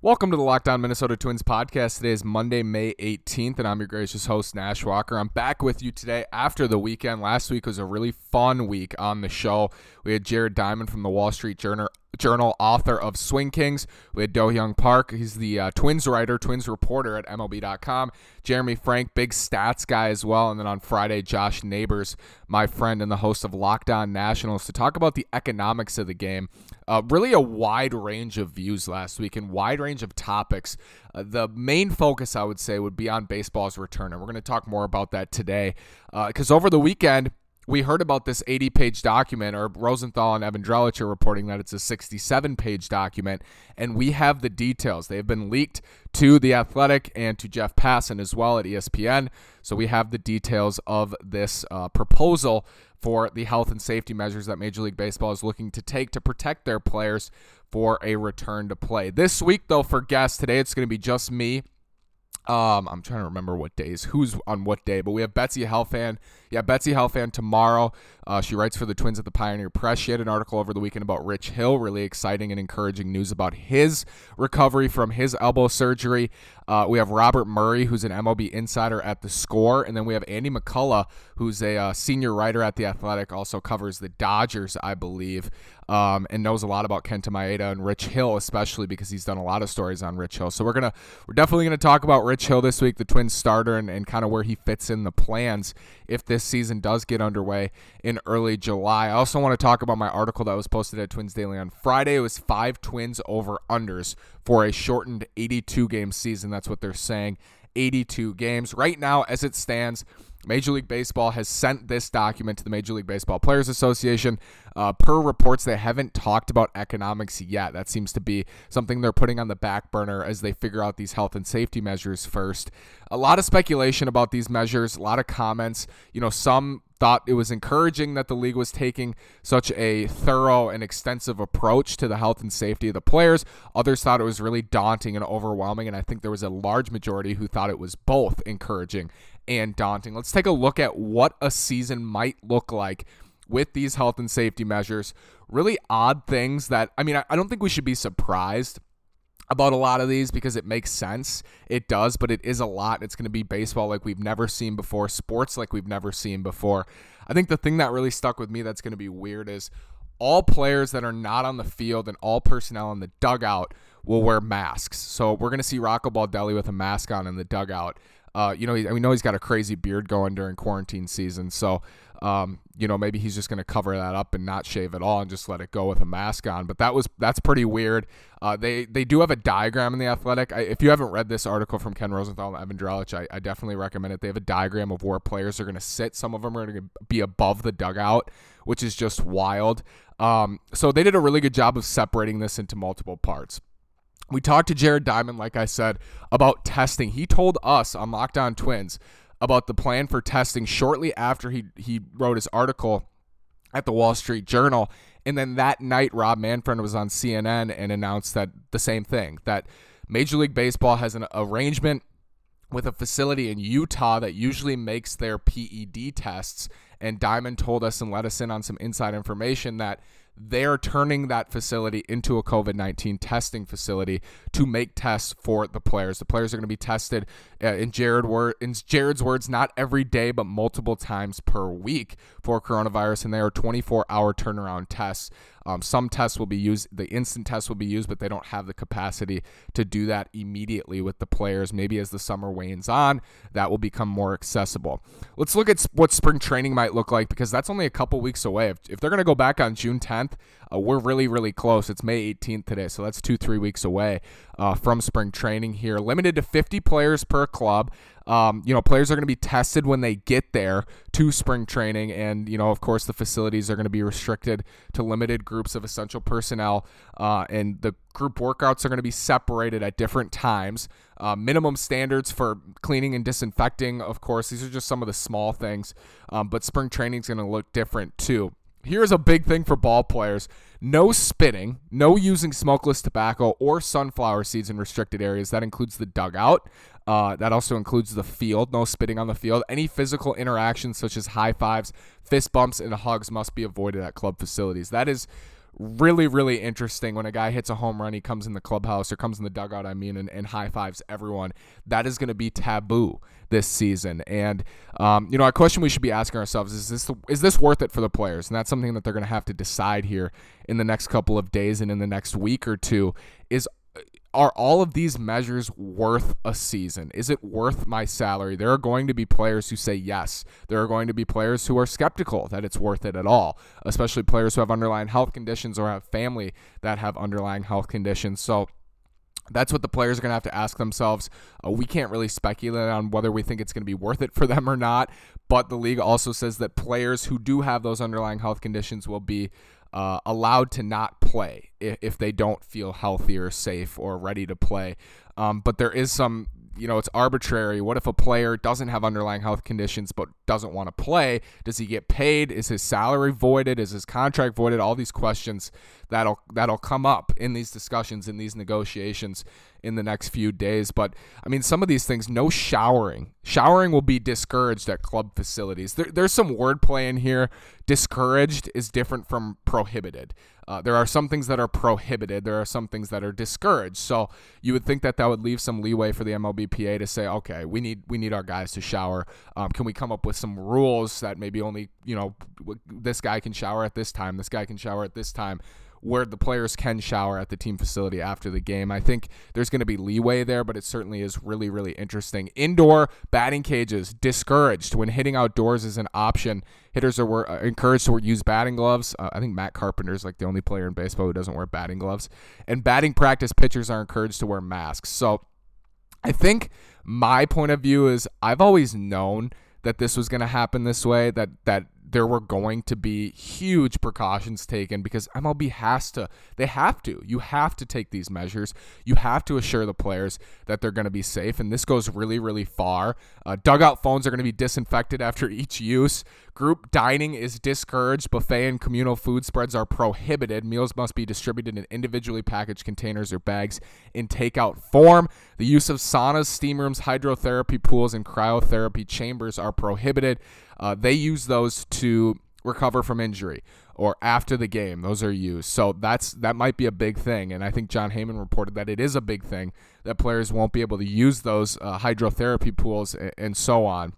Welcome to the Locked On Minnesota Twins podcast. Today is Monday, May 18th, and I'm your gracious host, Nash Walker. I'm back with you today after the weekend. Last week was a really fun week on the show. We had Jared Diamond from the Wall Street Journal, Journal author of Swing Kings. We had Do Hyung Park. He's the uh, Twins writer, Twins reporter at MLB.com. Jeremy Frank, big stats guy as well. And then on Friday, Josh Neighbors, my friend and the host of Locked On Nationals, to talk about the economics of the game. Uh, really a wide range of views last week and wide range of topics. Uh, the main focus, I would say, would be on baseball's return. And we're going to talk more about that today. Because uh, over the weekend, we heard about this 80 page document, or Rosenthal and Evan Drellich are reporting that it's a 67 page document, and we have the details. They have been leaked to The Athletic and to Jeff Passan as well at ESPN. So we have the details of this uh, proposal for the health and safety measures that Major League Baseball is looking to take to protect their players for a return to play. This week, though, for guests, today it's going to be just me. Um, I'm trying to remember what days, who's on what day, but we have Betsy Helfand. Yeah, Betsy Helfand tomorrow. Uh, she writes for the Twins at the Pioneer Press. She had an article over the weekend about Rich Hill. Really exciting and encouraging news about his recovery from his elbow surgery. Uh, we have Robert Murray, who's an MLB insider at the Score, and then we have Andy McCullough, who's a uh, senior writer at the Athletic, also covers the Dodgers, I believe, um, and knows a lot about Kenta Maeda and Rich Hill, especially because he's done a lot of stories on Rich Hill. So we're gonna we're definitely gonna talk about Rich Hill this week, the Twins starter, and, and kind of where he fits in the plans if this season does get underway in early July. I also want to talk about my article that was posted at Twins Daily on Friday. It was five Twins over unders for a shortened 82 game season. That's what they're saying. 82 games. Right now, as it stands, Major League Baseball has sent this document to the Major League Baseball Players Association. Uh, per reports, they haven't talked about economics yet. That seems to be something they're putting on the back burner as they figure out these health and safety measures first. A lot of speculation about these measures, a lot of comments. You know, some thought it was encouraging that the league was taking such a thorough and extensive approach to the health and safety of the players. Others thought it was really daunting and overwhelming, and I think there was a large majority who thought it was both encouraging and daunting. Let's take a look at what a season might look like with these health and safety measures. Really odd things that, I mean, I don't think we should be surprised about a lot of these because it makes sense. It does, but it is a lot. It's going to be baseball like we've never seen before, sports like we've never seen before. I think the thing that really stuck with me that's going to be weird is all players that are not on the field and all personnel in the dugout will wear masks. So we're going to see Rocco Baldelli with a mask on in the dugout. Uh, you know, we know he's got a crazy beard going during quarantine season. So, um, you know, maybe he's just going to cover that up and not shave at all and just let it go with a mask on. But that was that's pretty weird. Uh, they they do have a diagram in the Athletic. I, if you haven't read this article from Ken Rosenthal and Evan Drellich, I, I definitely recommend it. They have a diagram of where players are going to sit. Some of them are going to be above the dugout, which is just wild. Um, so they did a really good job of separating this into multiple parts. We talked to Jared Diamond, like I said, about testing. He told us on Locked On Twins about the plan for testing shortly after he he wrote his article at the Wall Street Journal. And then that night, Rob Manfred was on CNN and announced that the same thing that Major League Baseball has an arrangement with a facility in Utah that usually makes their PED tests. And Diamond told us and let us in on some inside information that they're turning that facility into a COVID 19 testing facility to make tests for the players. The players are going to be tested uh, in, Jared in Jared's words, not every day, but multiple times per week for coronavirus. And they are 24 hour turnaround tests. Um, some tests will be used, the instant tests will be used, but they don't have the capacity to do that immediately with the players. Maybe as the summer wanes on, that will become more accessible. Let's look at what spring training might look like because that's only a couple weeks away. If, if they're going to go back on June 10th, uh, we're really, really close. It's May 18th today, so that's two, three weeks away uh, from spring training here. Limited to 50 players per club. Um, you know, players are going to be tested when they get there to spring training, and you know, of course, the facilities are going to be restricted to limited groups of essential personnel, uh, and the group workouts are going to be separated at different times. Uh, minimum standards for cleaning and disinfecting, of course, these are just some of the small things, um, but spring training is going to look different too. Here's a big thing for ball players no spitting, no using smokeless tobacco or sunflower seeds in restricted areas. That includes the dugout. Uh, that also includes the field. No spitting on the field. Any physical interactions such as high fives, fist bumps, and hugs must be avoided at club facilities. That is really, really interesting when a guy hits a home run, he comes in the clubhouse or comes in the dugout, I mean, and, and high fives everyone. That is going to be taboo this season. And, um, you know, a question we should be asking ourselves is this, is this worth it for the players? And that's something that they're going to have to decide here in the next couple of days and in the next week or two is are all of these measures worth a season? Is it worth my salary? There are going to be players who say yes. There are going to be players who are skeptical that it's worth it at all, especially players who have underlying health conditions or have family that have underlying health conditions. So, that's what the players are going to have to ask themselves. Uh, we can't really speculate on whether we think it's going to be worth it for them or not, but the league also says that players who do have those underlying health conditions will be uh, allowed to not play if, if, they don't feel healthy or safe or ready to play. Um, but there is some you know, it's arbitrary. What if a player doesn't have underlying health conditions but doesn't want to play? Does he get paid? Is his salary voided? Is his contract voided? All these questions that'll that'll come up in these discussions in these negotiations in the next few days. But I mean, some of these things, no showering. Showering will be discouraged at club facilities. There, there's some wordplay in here. Discouraged is different from prohibited. Uh, there are some things that are prohibited. There are some things that are discouraged. So you would think that that would leave some leeway for the MLBPA to say, okay, we need we need our guys to shower. Um, can we come up with some rules that maybe only you know this guy can shower at this time, this guy can shower at this time? Where the players can shower at the team facility after the game. I think there's going to be leeway there, but it certainly is really, really interesting. Indoor batting cages discouraged when hitting outdoors is an option. Hitters are uh, encouraged to use batting gloves. Uh, I think Matt Carpenter is like the only player in baseball who doesn't wear batting gloves. And batting practice pitchers are encouraged to wear masks. So I think my point of view is I've always known that this was going to happen this way that that there were going to be huge precautions taken because MLB has to, they have to. You have to take these measures. You have to assure the players that they're going to be safe. And this goes really, really far. Uh, dugout phones are going to be disinfected after each use. Group dining is discouraged. Buffet and communal food spreads are prohibited. Meals must be distributed in individually packaged containers or bags in takeout form. The use of saunas, steam rooms, hydrotherapy pools, and cryotherapy chambers are prohibited. Uh, they use those to recover from injury or after the game. Those are used. So that's that might be a big thing. And I think Jon Heyman reported that it is a big thing that players won't be able to use those uh, hydrotherapy pools and, and so on.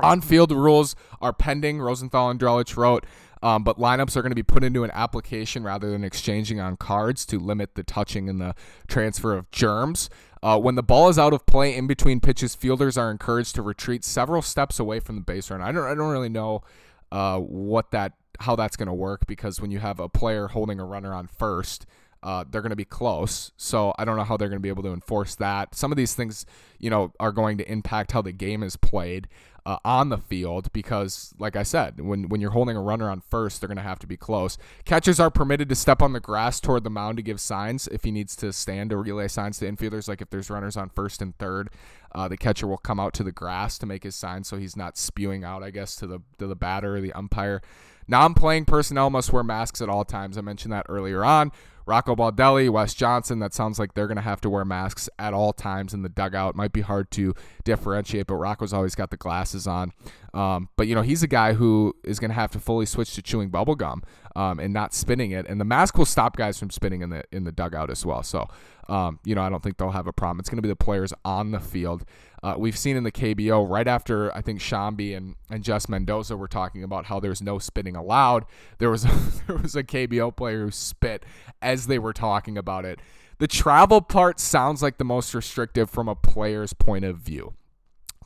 On field rules are pending, Rosenthal and Drellich wrote, um, but lineups are going to be put into an application rather than exchanging on cards to limit the touching and the transfer of germs. Uh, when the ball is out of play in between pitches, fielders are encouraged to retreat several steps away from the base run. I don't, I don't really know uh, what that, how that's going to work because when you have a player holding a runner on first, uh, they're going to be close. So I don't know how they're going to be able to enforce that. Some of these things, you know, are going to impact how the game is played uh, on the field because, like I said, when when you're holding a runner on first, they're going to have to be close. Catchers are permitted to step on the grass toward the mound to give signs if he needs to stand or relay signs to infielders. Like if there's runners on first and third, uh, the catcher will come out to the grass to make his sign so he's not spewing out, I guess, to the to the batter or the umpire. Non-playing personnel must wear masks at all times. I mentioned that earlier on. Rocco Baldelli, Wes Johnson, that sounds like they're going to have to wear masks at all times in the dugout. Might be hard to differentiate, but Rocco's always got the glasses on. Um, but, you know, he's a guy who is going to have to fully switch to chewing bubble gum um, and not spinning it. And the mask will stop guys from spinning in the in the dugout as well. So, um, you know, I don't think they'll have a problem. It's going to be the players on the field. Uh, we've seen in the KBO right after I think Sciambi and, and Jess Mendoza were talking about how there's no spitting allowed. There was a, there was a KBO player who spit as they were talking about it. The travel part sounds like the most restrictive from a player's point of view.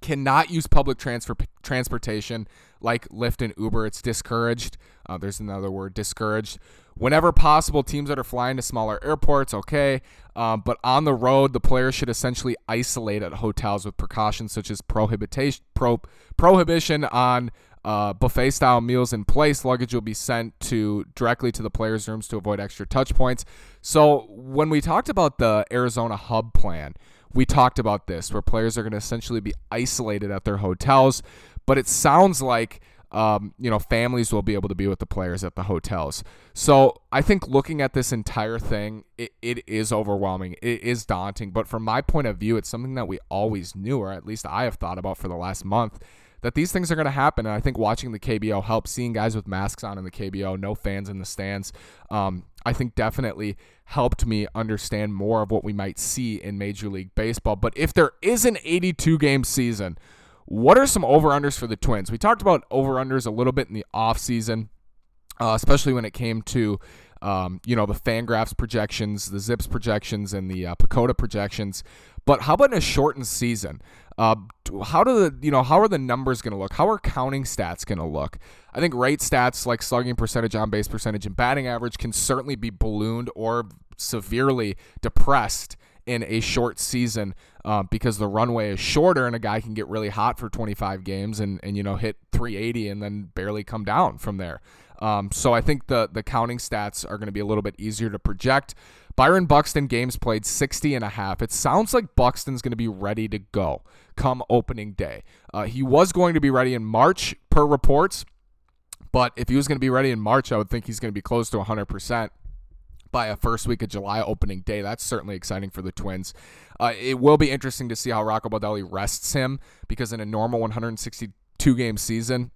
Cannot use public transfer transportation like Lyft and Uber. It's discouraged. Uh, there's another word, discouraged. Whenever possible, teams that are flying to smaller airports, okay. Um, but on the road, the players should essentially isolate at hotels with precautions such as prohibition, pro, prohibition on uh, buffet style meals in place. Luggage will be sent to directly to the players' rooms to avoid extra touch points. So when we talked about the Arizona hub plan, we talked about this where players are going to essentially be isolated at their hotels. But it sounds like um, you know, families will be able to be with the players at the hotels. So I think looking at this entire thing, it, it is overwhelming. It is daunting. But from my point of view, it's something that we always knew, or at least I have thought about for the last month, that these things are going to happen. And I think watching the KBO helps, seeing guys with masks on in the KBO, no fans in the stands, um, I think definitely helped me understand more of what we might see in Major League Baseball. But if there is an 82 game season, what are some over unders for the Twins? We talked about over unders a little bit in the offseason, uh, especially when it came to um, you know, the Fangraphs projections, the Zips projections, and the uh, PECOTA projections. But how about in a shortened season? Uh, how do the you know how are the numbers going to look? How are counting stats going to look? I think rate stats like slugging percentage, on base percentage, and batting average can certainly be ballooned or severely depressed in a short season uh, because the runway is shorter and a guy can get really hot for 25 games and, and you know hit 380 and then barely come down from there. Um, so I think the the counting stats are going to be a little bit easier to project. Byron Buxton games played 60 and a half. It sounds like Buxton's going to be ready to go come opening day. Uh, he was going to be ready in March per reports, but if he was going to be ready in March, I would think he's going to be close to 100% by a first week of July opening day. That's certainly exciting for the Twins. Uh, it will be interesting to see how Rocco Baldelli rests him because in a normal 162 game season,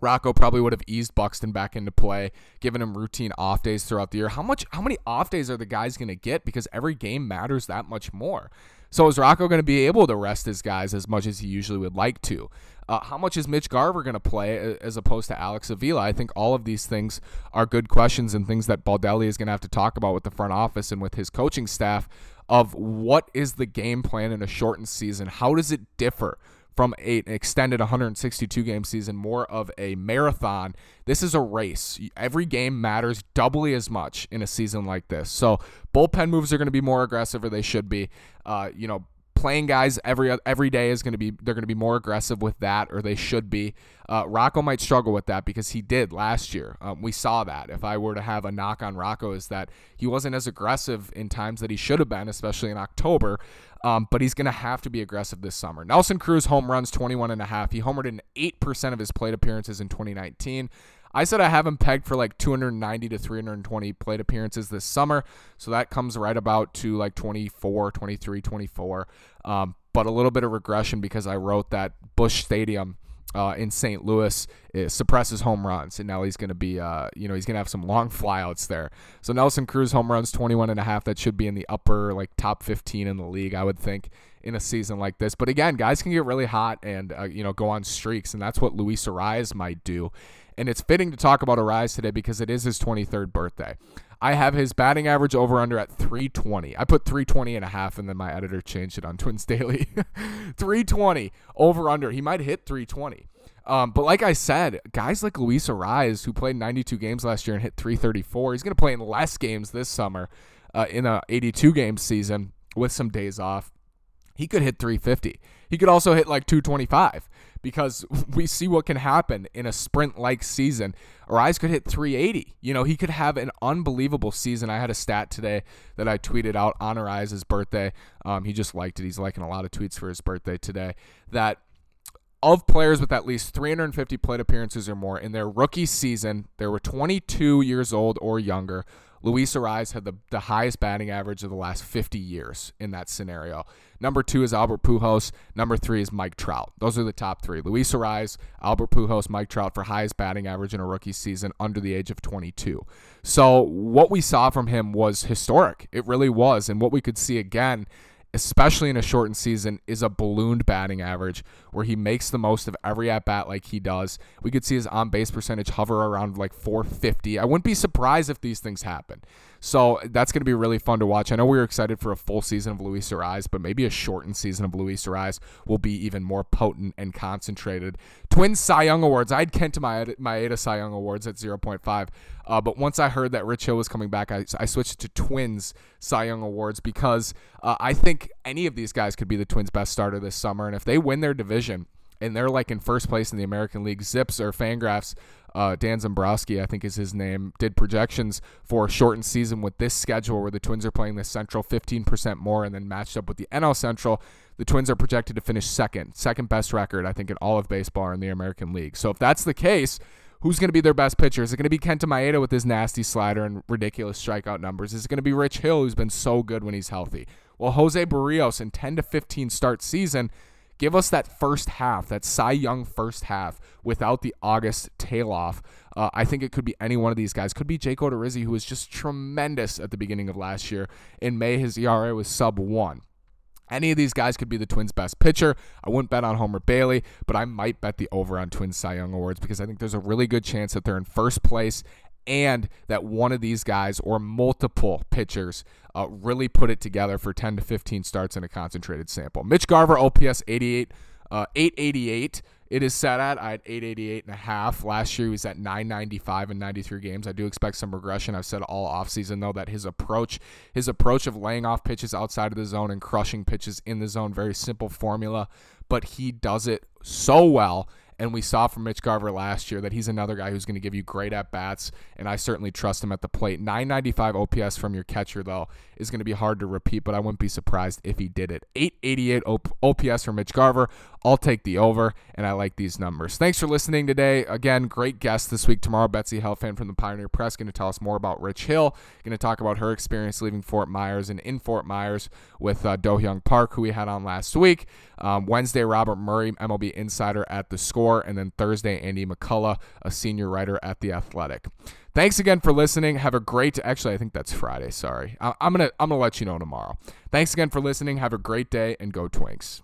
Rocco probably would have eased Buxton back into play, given him routine off days throughout the year. How much how many off days are the guys going to get because every game matters that much more. So is Rocco going to be able to rest his guys as much as he usually would like to? Uh, how much is Mitch Garver going to play as opposed to Alex Avila? I think all of these things are good questions and things that Baldelli is going to have to talk about with the front office and with his coaching staff of what is the game plan in a shortened season? How does it differ from a, an extended 162 game season, more of a marathon. This is a race. Every game matters doubly as much in a season like this. So bullpen moves are going to be more aggressive, or they should be. Uh, you know, playing guys every every day is going to be they're going to be more aggressive with that, or they should be. Uh, Rocco might struggle with that because he did last year. Um, we saw that. If I were to have a knock on Rocco, is that he wasn't as aggressive in times that he should have been, especially in October. Um, but he's going to have to be aggressive this summer. Nelson Cruz home runs 21 and a half. He homered in 8% of his plate appearances in 2019. I said I have him pegged for like 290 to 320 plate appearances this summer. So that comes right about to like 24, 23, 24. Um, but a little bit of regression because I wrote that Busch Stadium uh, in St. Louis suppresses home runs, and now he's going to be, uh, you know, he's going to have some long flyouts there. So Nelson Cruz home runs 21 and a half. That should be in the upper like top 15 in the league, I would think, in a season like this. But again, guys can get really hot and uh, you know go on streaks, and that's what Luis Arraez might do. And it's fitting to talk about Arraez today because it is his 23rd birthday. I have his batting average over under at 320. I put 320 and a half, and then my editor changed it on Twins Daily. 320 over under. He might hit 320. Um, but like I said, guys like Luis Arraez, who played 92 games last year and hit 334, he's going to play in less games this summer uh, in a 82 game season with some days off. He could hit 350. He could also hit like 225 because we see what can happen in a sprint like season. Arraez could hit 380. You know, he could have an unbelievable season. I had a stat today that I tweeted out on Arraez's birthday. Um, he just liked it. He's liking a lot of tweets for his birthday today. That of players with at least 350 plate appearances or more in their rookie season, they were 22 years old or younger. Luis Arraez had the, the highest batting average of the last 50 years in that scenario. Number two is Albert Pujols. Number three is Mike Trout. Those are the top three. Luis Arraez, Albert Pujols, Mike Trout for highest batting average in a rookie season under the age of 22. So what we saw from him was historic. It really was. And what we could see again especially in a shortened season, is a ballooned batting average where he makes the most of every at bat like he does. We could see his on base percentage hover around like 450. I wouldn't be surprised if these things happen. So that's going to be really fun to watch. I know we were excited for a full season of Luis Arraez, but maybe a shortened season of Luis Arraez will be even more potent and concentrated. Twin Cy Young Awards. I had Kenta Maeda Cy Young Awards at 0.5. Uh, but once I heard that Rich Hill was coming back, I, I switched to Twins Cy Young Awards because uh, I think any of these guys could be the Twins' best starter this summer. And if they win their division, and they're like in first place in the American League. Zips or Fangraphs uh, Dan Szymborski, I think is his name, did projections for a shortened season with this schedule where the Twins are playing the Central 15% more and then matched up with the NL Central. The Twins are projected to finish second, second best record, I think, in all of baseball in the American League. So if that's the case, who's going to be their best pitcher? Is it going to be Kenta Maeda with his nasty slider and ridiculous strikeout numbers? Is it going to be Rich Hill, who's been so good when he's healthy? Well, Jose Berrios in 10 to 15 start season Give us that first half, that Cy Young first half without the August tail off. Uh, I think it could be any one of these guys. Could be Jake Odorizzi, who was just tremendous at the beginning of last year. In May, his ERA was sub one. Any of these guys could be the Twins' best pitcher. I wouldn't bet on Homer Bailey, but I might bet the over on Twins Cy Young Awards because I think there's a really good chance that they're in first place and that one of these guys or multiple pitchers uh, really put it together for 10 to 15 starts in a concentrated sample. Mitch Garver, OPS 88, uh, 888 it is set at. I had 888 and a half. Last year he was at 995 in 93 games. I do expect some regression. I've said all offseason though that his approach, his approach of laying off pitches outside of the zone and crushing pitches in the zone, very simple formula, but he does it so well and we saw from Mitch Garver last year that he's another guy who's going to give you great at bats, and I certainly trust him at the plate. 995 OPS from your catcher, though, is going to be hard to repeat, but I wouldn't be surprised if he did it. 888 OPS for Mitch Garver. I'll take the over, and I like these numbers. Thanks for listening today. Again, great guest this week. Tomorrow, Betsy Helfand from the Pioneer Press going to tell us more about Rich Hill. Going to talk about her experience leaving Fort Myers and in Fort Myers with uh, Do Hyung Park, who we had on last week. Um, Wednesday, Robert Murray, MLB insider at the score. And then Thursday, Andy McCullough, a senior writer at The Athletic. Thanks again for listening. Have a great actually I think that's Friday, sorry. I, I'm gonna I'm gonna let you know tomorrow. Thanks again for listening. Have a great day and go Twins.